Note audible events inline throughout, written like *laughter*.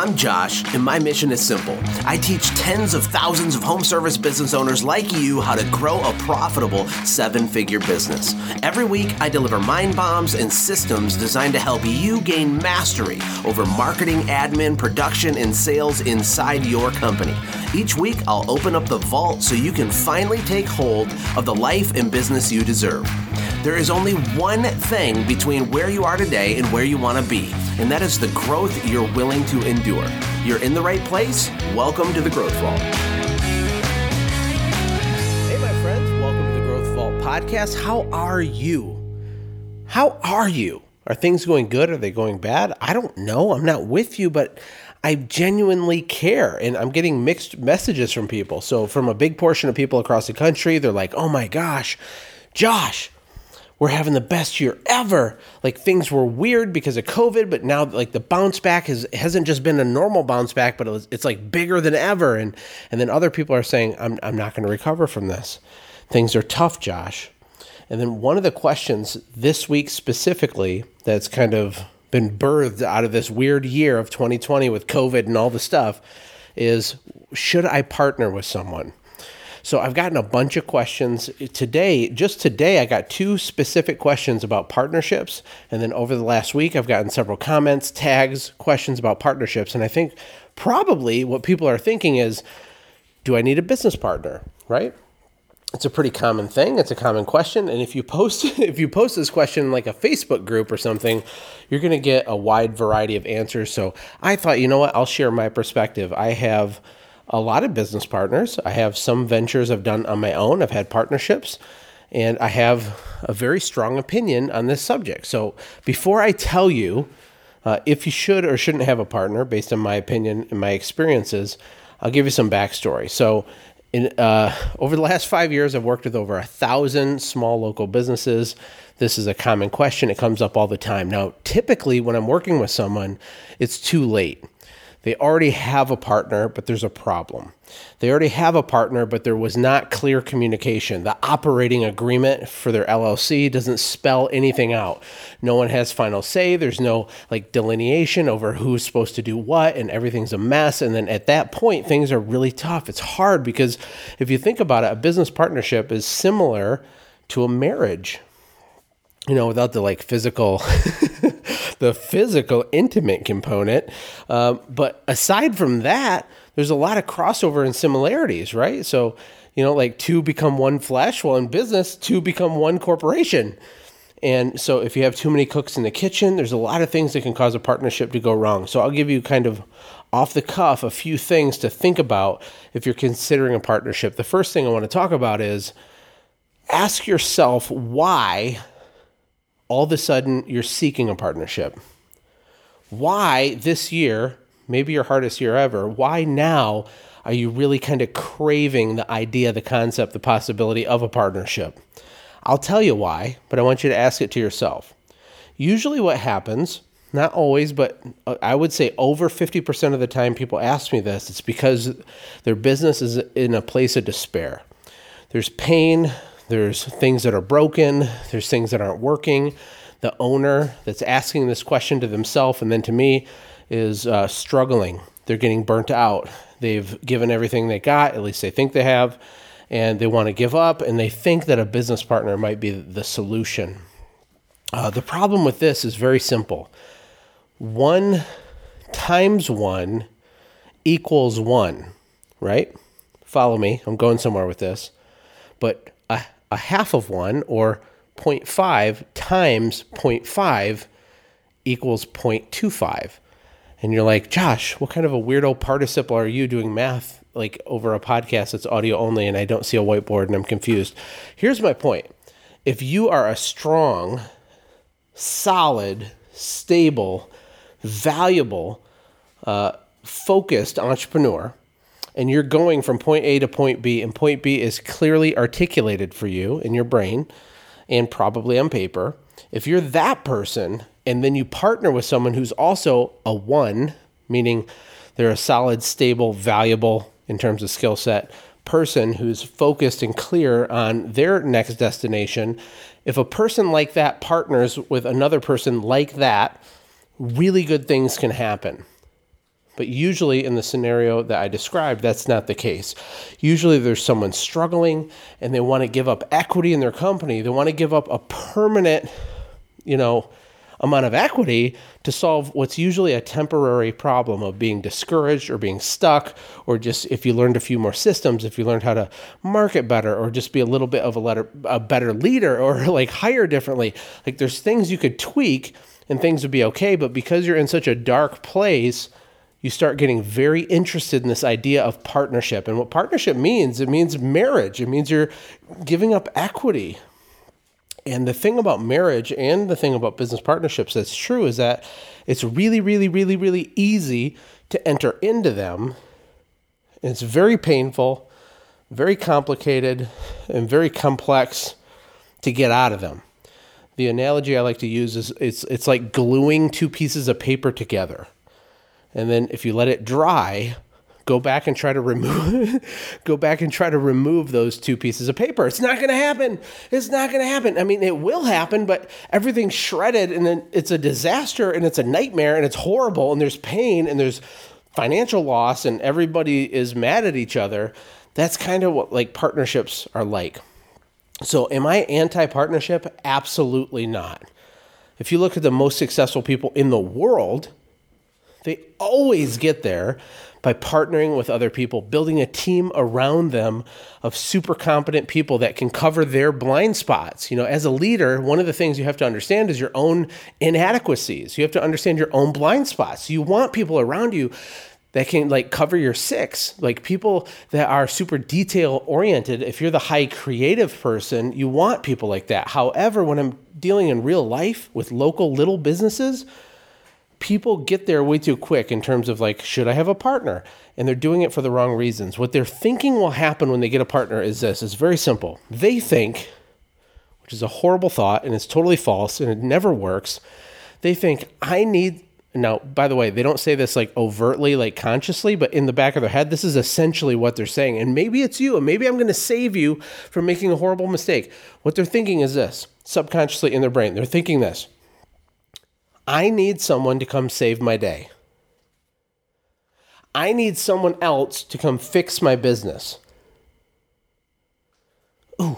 I'm Josh, and my mission is simple. I teach tens of thousands of home service business owners like you how to grow a profitable seven figure business. Every week, I deliver mind bombs and systems designed to help you gain mastery over marketing, admin, production, and sales inside your company. Each week, I'll open up the vault so you can finally take hold of the life and business you deserve. There is only one thing between where you are today and where you want to be, and that is the growth you're willing to endure. You're in the right place. Welcome to the Growth Vault. Hey, my friends, welcome to the Growth Vault podcast. How are you? How are you? Are things going good? Are they going bad? I don't know. I'm not with you, but I genuinely care and I'm getting mixed messages from people. So, from a big portion of people across the country, they're like, oh my gosh, Josh, we're having the best year ever. Like things were weird because of COVID, but now like the bounce back has hasn't just been a normal bounce back, but it was, it's like bigger than ever. And and then other people are saying, I'm I'm not going to recover from this. Things are tough, Josh. And then one of the questions this week specifically that's kind of been birthed out of this weird year of 2020 with COVID and all the stuff is should I partner with someone? So I've gotten a bunch of questions today. Just today, I got two specific questions about partnerships. And then over the last week, I've gotten several comments, tags, questions about partnerships. And I think probably what people are thinking is do I need a business partner? Right? it's a pretty common thing. It's a common question, and if you post *laughs* if you post this question in like a Facebook group or something, you're going to get a wide variety of answers. So I thought, you know what, I'll share my perspective. I have a lot of business partners. I have some ventures I've done on my own, I've had partnerships, and I have a very strong opinion on this subject. So before I tell you uh, if you should or shouldn't have a partner, based on my opinion and my experiences, I'll give you some backstory. So, in, uh, over the last five years, I've worked with over a thousand small local businesses. This is a common question. It comes up all the time. Now, typically, when I'm working with someone, it's too late. They already have a partner, but there's a problem. They already have a partner, but there was not clear communication. The operating agreement for their LLC doesn't spell anything out. No one has final say. There's no like delineation over who's supposed to do what, and everything's a mess. And then at that point, things are really tough. It's hard because if you think about it, a business partnership is similar to a marriage you know, without the like physical, *laughs* the physical intimate component. Um, but aside from that, there's a lot of crossover and similarities, right? So, you know, like two become one flesh. Well, in business, two become one corporation. And so, if you have too many cooks in the kitchen, there's a lot of things that can cause a partnership to go wrong. So, I'll give you kind of off the cuff a few things to think about if you're considering a partnership. The first thing I want to talk about is ask yourself why all of a sudden you're seeking a partnership. Why this year, maybe your hardest year ever, why now are you really kind of craving the idea, the concept, the possibility of a partnership? I'll tell you why, but I want you to ask it to yourself. Usually, what happens, not always, but uh, I would say over 50% of the time people ask me this, it's because their business is in a place of despair. There's pain, there's things that are broken, there's things that aren't working. The owner that's asking this question to themselves and then to me is uh, struggling. They're getting burnt out. They've given everything they got, at least they think they have, and they want to give up, and they think that a business partner might be the solution. Uh, the problem with this is very simple one times one equals one, right? Follow me. I'm going somewhere with this. But a half of one or 0.5 times 0.5 equals 0.25. And you're like, Josh, what kind of a weirdo participle are you doing math like over a podcast that's audio only and I don't see a whiteboard and I'm confused? Here's my point. If you are a strong, solid, stable, valuable, uh, focused entrepreneur, and you're going from point A to point B, and point B is clearly articulated for you in your brain and probably on paper, if you're that person and then you partner with someone who's also a one, meaning they're a solid, stable, valuable in terms of skill set person who's focused and clear on their next destination, if a person like that partners with another person like that, really good things can happen. But usually, in the scenario that I described, that's not the case. Usually, there's someone struggling and they want to give up equity in their company. They want to give up a permanent, you know, amount of equity to solve what's usually a temporary problem of being discouraged or being stuck, or just if you learned a few more systems, if you learned how to market better, or just be a little bit of a, letter, a better leader, or *laughs* like hire differently. Like there's things you could tweak and things would be okay, but because you're in such a dark place, you start getting very interested in this idea of partnership. And what partnership means, it means marriage. It means you're giving up equity, and the thing about marriage and the thing about business partnerships that's true is that it's really, really, really, really easy to enter into them. And it's very painful, very complicated, and very complex to get out of them. The analogy I like to use is it's, it's like gluing two pieces of paper together. And then if you let it dry, go back and try to remove *laughs* go back and try to remove those two pieces of paper. It's not going to happen. It's not going to happen. I mean, it will happen, but everything's shredded and then it's a disaster and it's a nightmare and it's horrible and there's pain and there's financial loss and everybody is mad at each other. That's kind of what like partnerships are like. So, am I anti partnership? Absolutely not. If you look at the most successful people in the world, they always get there by partnering with other people, building a team around them of super competent people that can cover their blind spots. You know, as a leader, one of the things you have to understand is your own inadequacies. You have to understand your own blind spots. You want people around you that can like cover your six like people that are super detail oriented if you're the high creative person you want people like that however when i'm dealing in real life with local little businesses people get there way too quick in terms of like, should I have a partner? And they're doing it for the wrong reasons. What they're thinking will happen when they get a partner is this it's very simple. They think, which is a horrible thought and it's totally false and it never works, they think, I need. Now, by the way, they don't say this like overtly, like consciously, but in the back of their head, this is essentially what they're saying. And maybe it's you, and maybe I'm going to save you from making a horrible mistake. What they're thinking is this subconsciously in their brain. They're thinking this I need someone to come save my day. I need someone else to come fix my business. Ooh.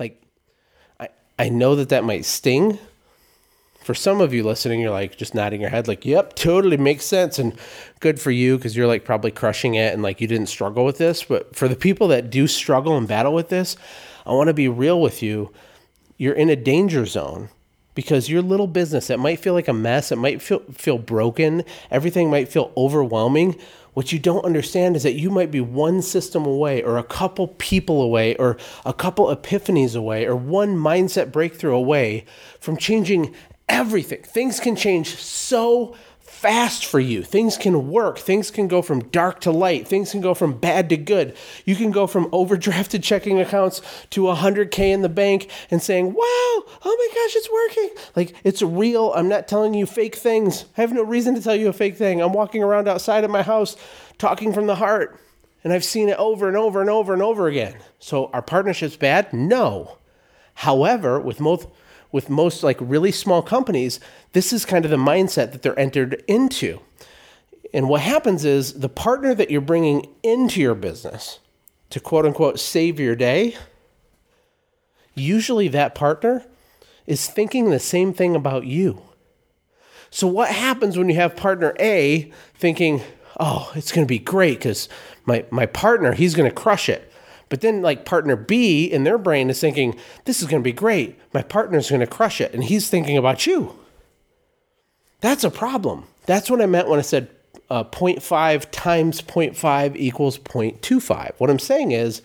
Like, I, I know that that might sting. For some of you listening, you're like just nodding your head, like, yep, totally makes sense. And good for you because you're like probably crushing it and like you didn't struggle with this. But for the people that do struggle and battle with this, I want to be real with you. You're in a danger zone because your little business it might feel like a mess it might feel feel broken everything might feel overwhelming. What you don't understand is that you might be one system away or a couple people away or a couple epiphanies away or one mindset breakthrough away from changing everything. Things can change so fast for you. Things can work. Things can go from dark to light. Things can go from bad to good. You can go from overdrafted checking accounts to 100K in the bank and saying, wow, oh my gosh, it's working. Like it's real. I'm not telling you fake things. I have no reason to tell you a fake thing. I'm walking around outside of my house talking from the heart. And I've seen it over and over and over and over again. So are partnerships bad? No. However, with most with most like really small companies, this is kind of the mindset that they're entered into. And what happens is the partner that you're bringing into your business to quote unquote save your day, usually that partner is thinking the same thing about you. So, what happens when you have partner A thinking, oh, it's going to be great because my, my partner, he's going to crush it. But then, like partner B in their brain is thinking, this is going to be great. My partner's going to crush it. And he's thinking about you. That's a problem. That's what I meant when I said uh, 0.5 times 0.5 equals 0.25. What I'm saying is,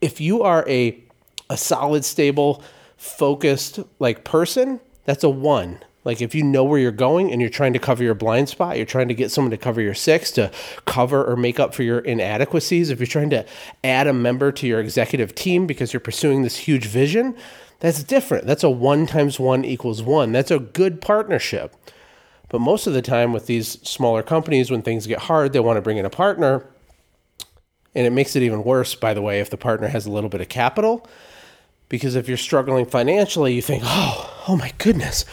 if you are a, a solid, stable, focused like person, that's a one. Like if you know where you're going and you're trying to cover your blind spot, you're trying to get someone to cover your six to cover or make up for your inadequacies. If you're trying to add a member to your executive team because you're pursuing this huge vision, that's different. That's a one times one equals one. That's a good partnership. But most of the time with these smaller companies, when things get hard, they want to bring in a partner. And it makes it even worse, by the way, if the partner has a little bit of capital. Because if you're struggling financially, you think, oh, oh my goodness,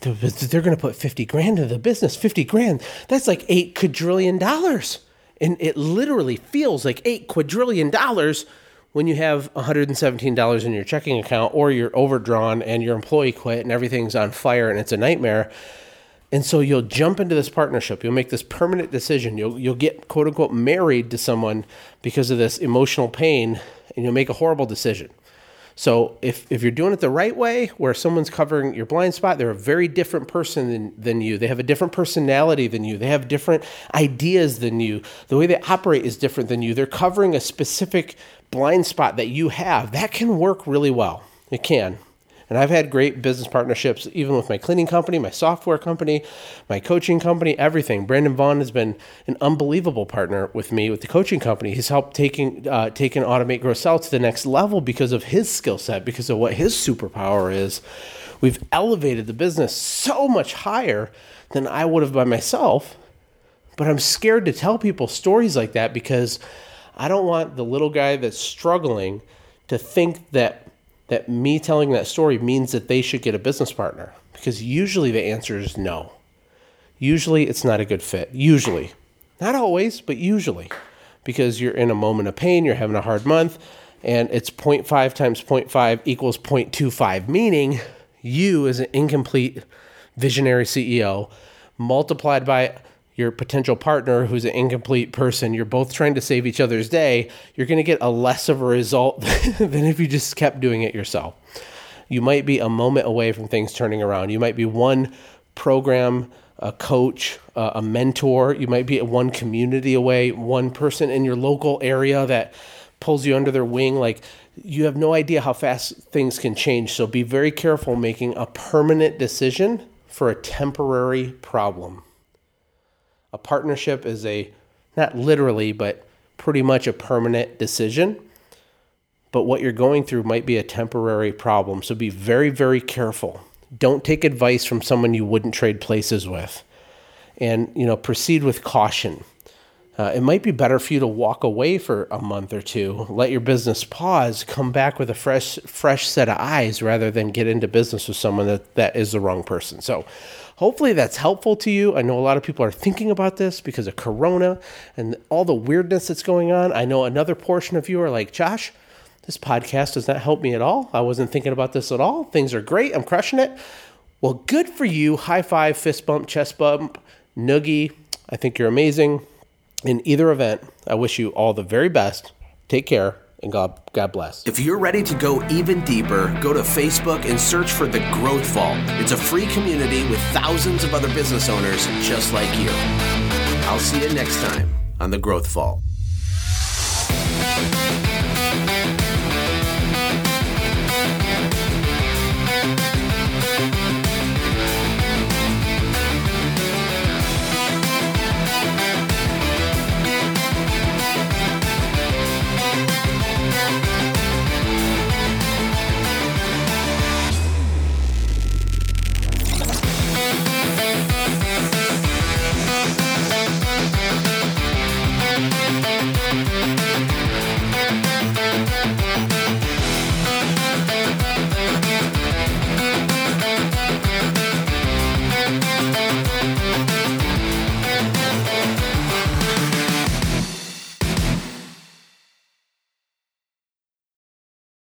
they're going to put 50 grand into the business. 50 grand that's like 8 quadrillion dollars. And it literally feels like 8 quadrillion dollars when you have $117 in your checking account or you're overdrawn and your employee quit and everything's on fire and it's a nightmare. And so you'll jump into this partnership. You'll make this permanent decision. You'll, you'll get quote unquote married to someone because of this emotional pain and you'll make a horrible decision so if, if you're doing it the right way, where someone's covering your blind spot, they're a very different person than, than you. They have a different personality than you. They have different ideas than you. The way they operate is different than you. They're covering a specific blind spot that you have. That can work really well. It can. And I've had great business partnerships, even with my cleaning company, my software company, my coaching company, everything. Brandon Vaughn has been an unbelievable partner with me with the coaching company. He's helped taking uh, taking Automate Grow Sell to the next level because of his skill set, because of what his superpower is. We've elevated the business so much higher than I would have by myself. But I'm scared to tell people stories like that because I don't want the little guy that's struggling to think that that me telling that story means that they should get a business partner because usually the answer is no. Usually it's not a good fit. Usually. Not always, but usually. Because you're in a moment of pain, you're having a hard month, and it's 0.5 times 0.5 equals 0.25, meaning you, as an incomplete visionary CEO, multiplied by your potential partner who's an incomplete person, you're both trying to save each other's day, you're going to get a less of a result *laughs* than if you just kept doing it yourself. You might be a moment away from things turning around. You might be one program, a coach, a mentor. You might be one community away, one person in your local area that pulls you under their wing. Like you have no idea how fast things can change. So be very careful making a permanent decision for a temporary problem. A partnership is a, not literally, but pretty much a permanent decision. But what you're going through might be a temporary problem. So be very, very careful. Don't take advice from someone you wouldn't trade places with. And, you know, proceed with caution. Uh, it might be better for you to walk away for a month or two, let your business pause, come back with a fresh, fresh set of eyes rather than get into business with someone that, that is the wrong person. So, hopefully, that's helpful to you. I know a lot of people are thinking about this because of Corona and all the weirdness that's going on. I know another portion of you are like, Josh, this podcast does not help me at all. I wasn't thinking about this at all. Things are great. I'm crushing it. Well, good for you. High five, fist bump, chest bump, noogie. I think you're amazing. In either event, I wish you all the very best. Take care and God, God bless. If you're ready to go even deeper, go to Facebook and search for The Growth Vault. It's a free community with thousands of other business owners just like you. I'll see you next time on The Growth Vault.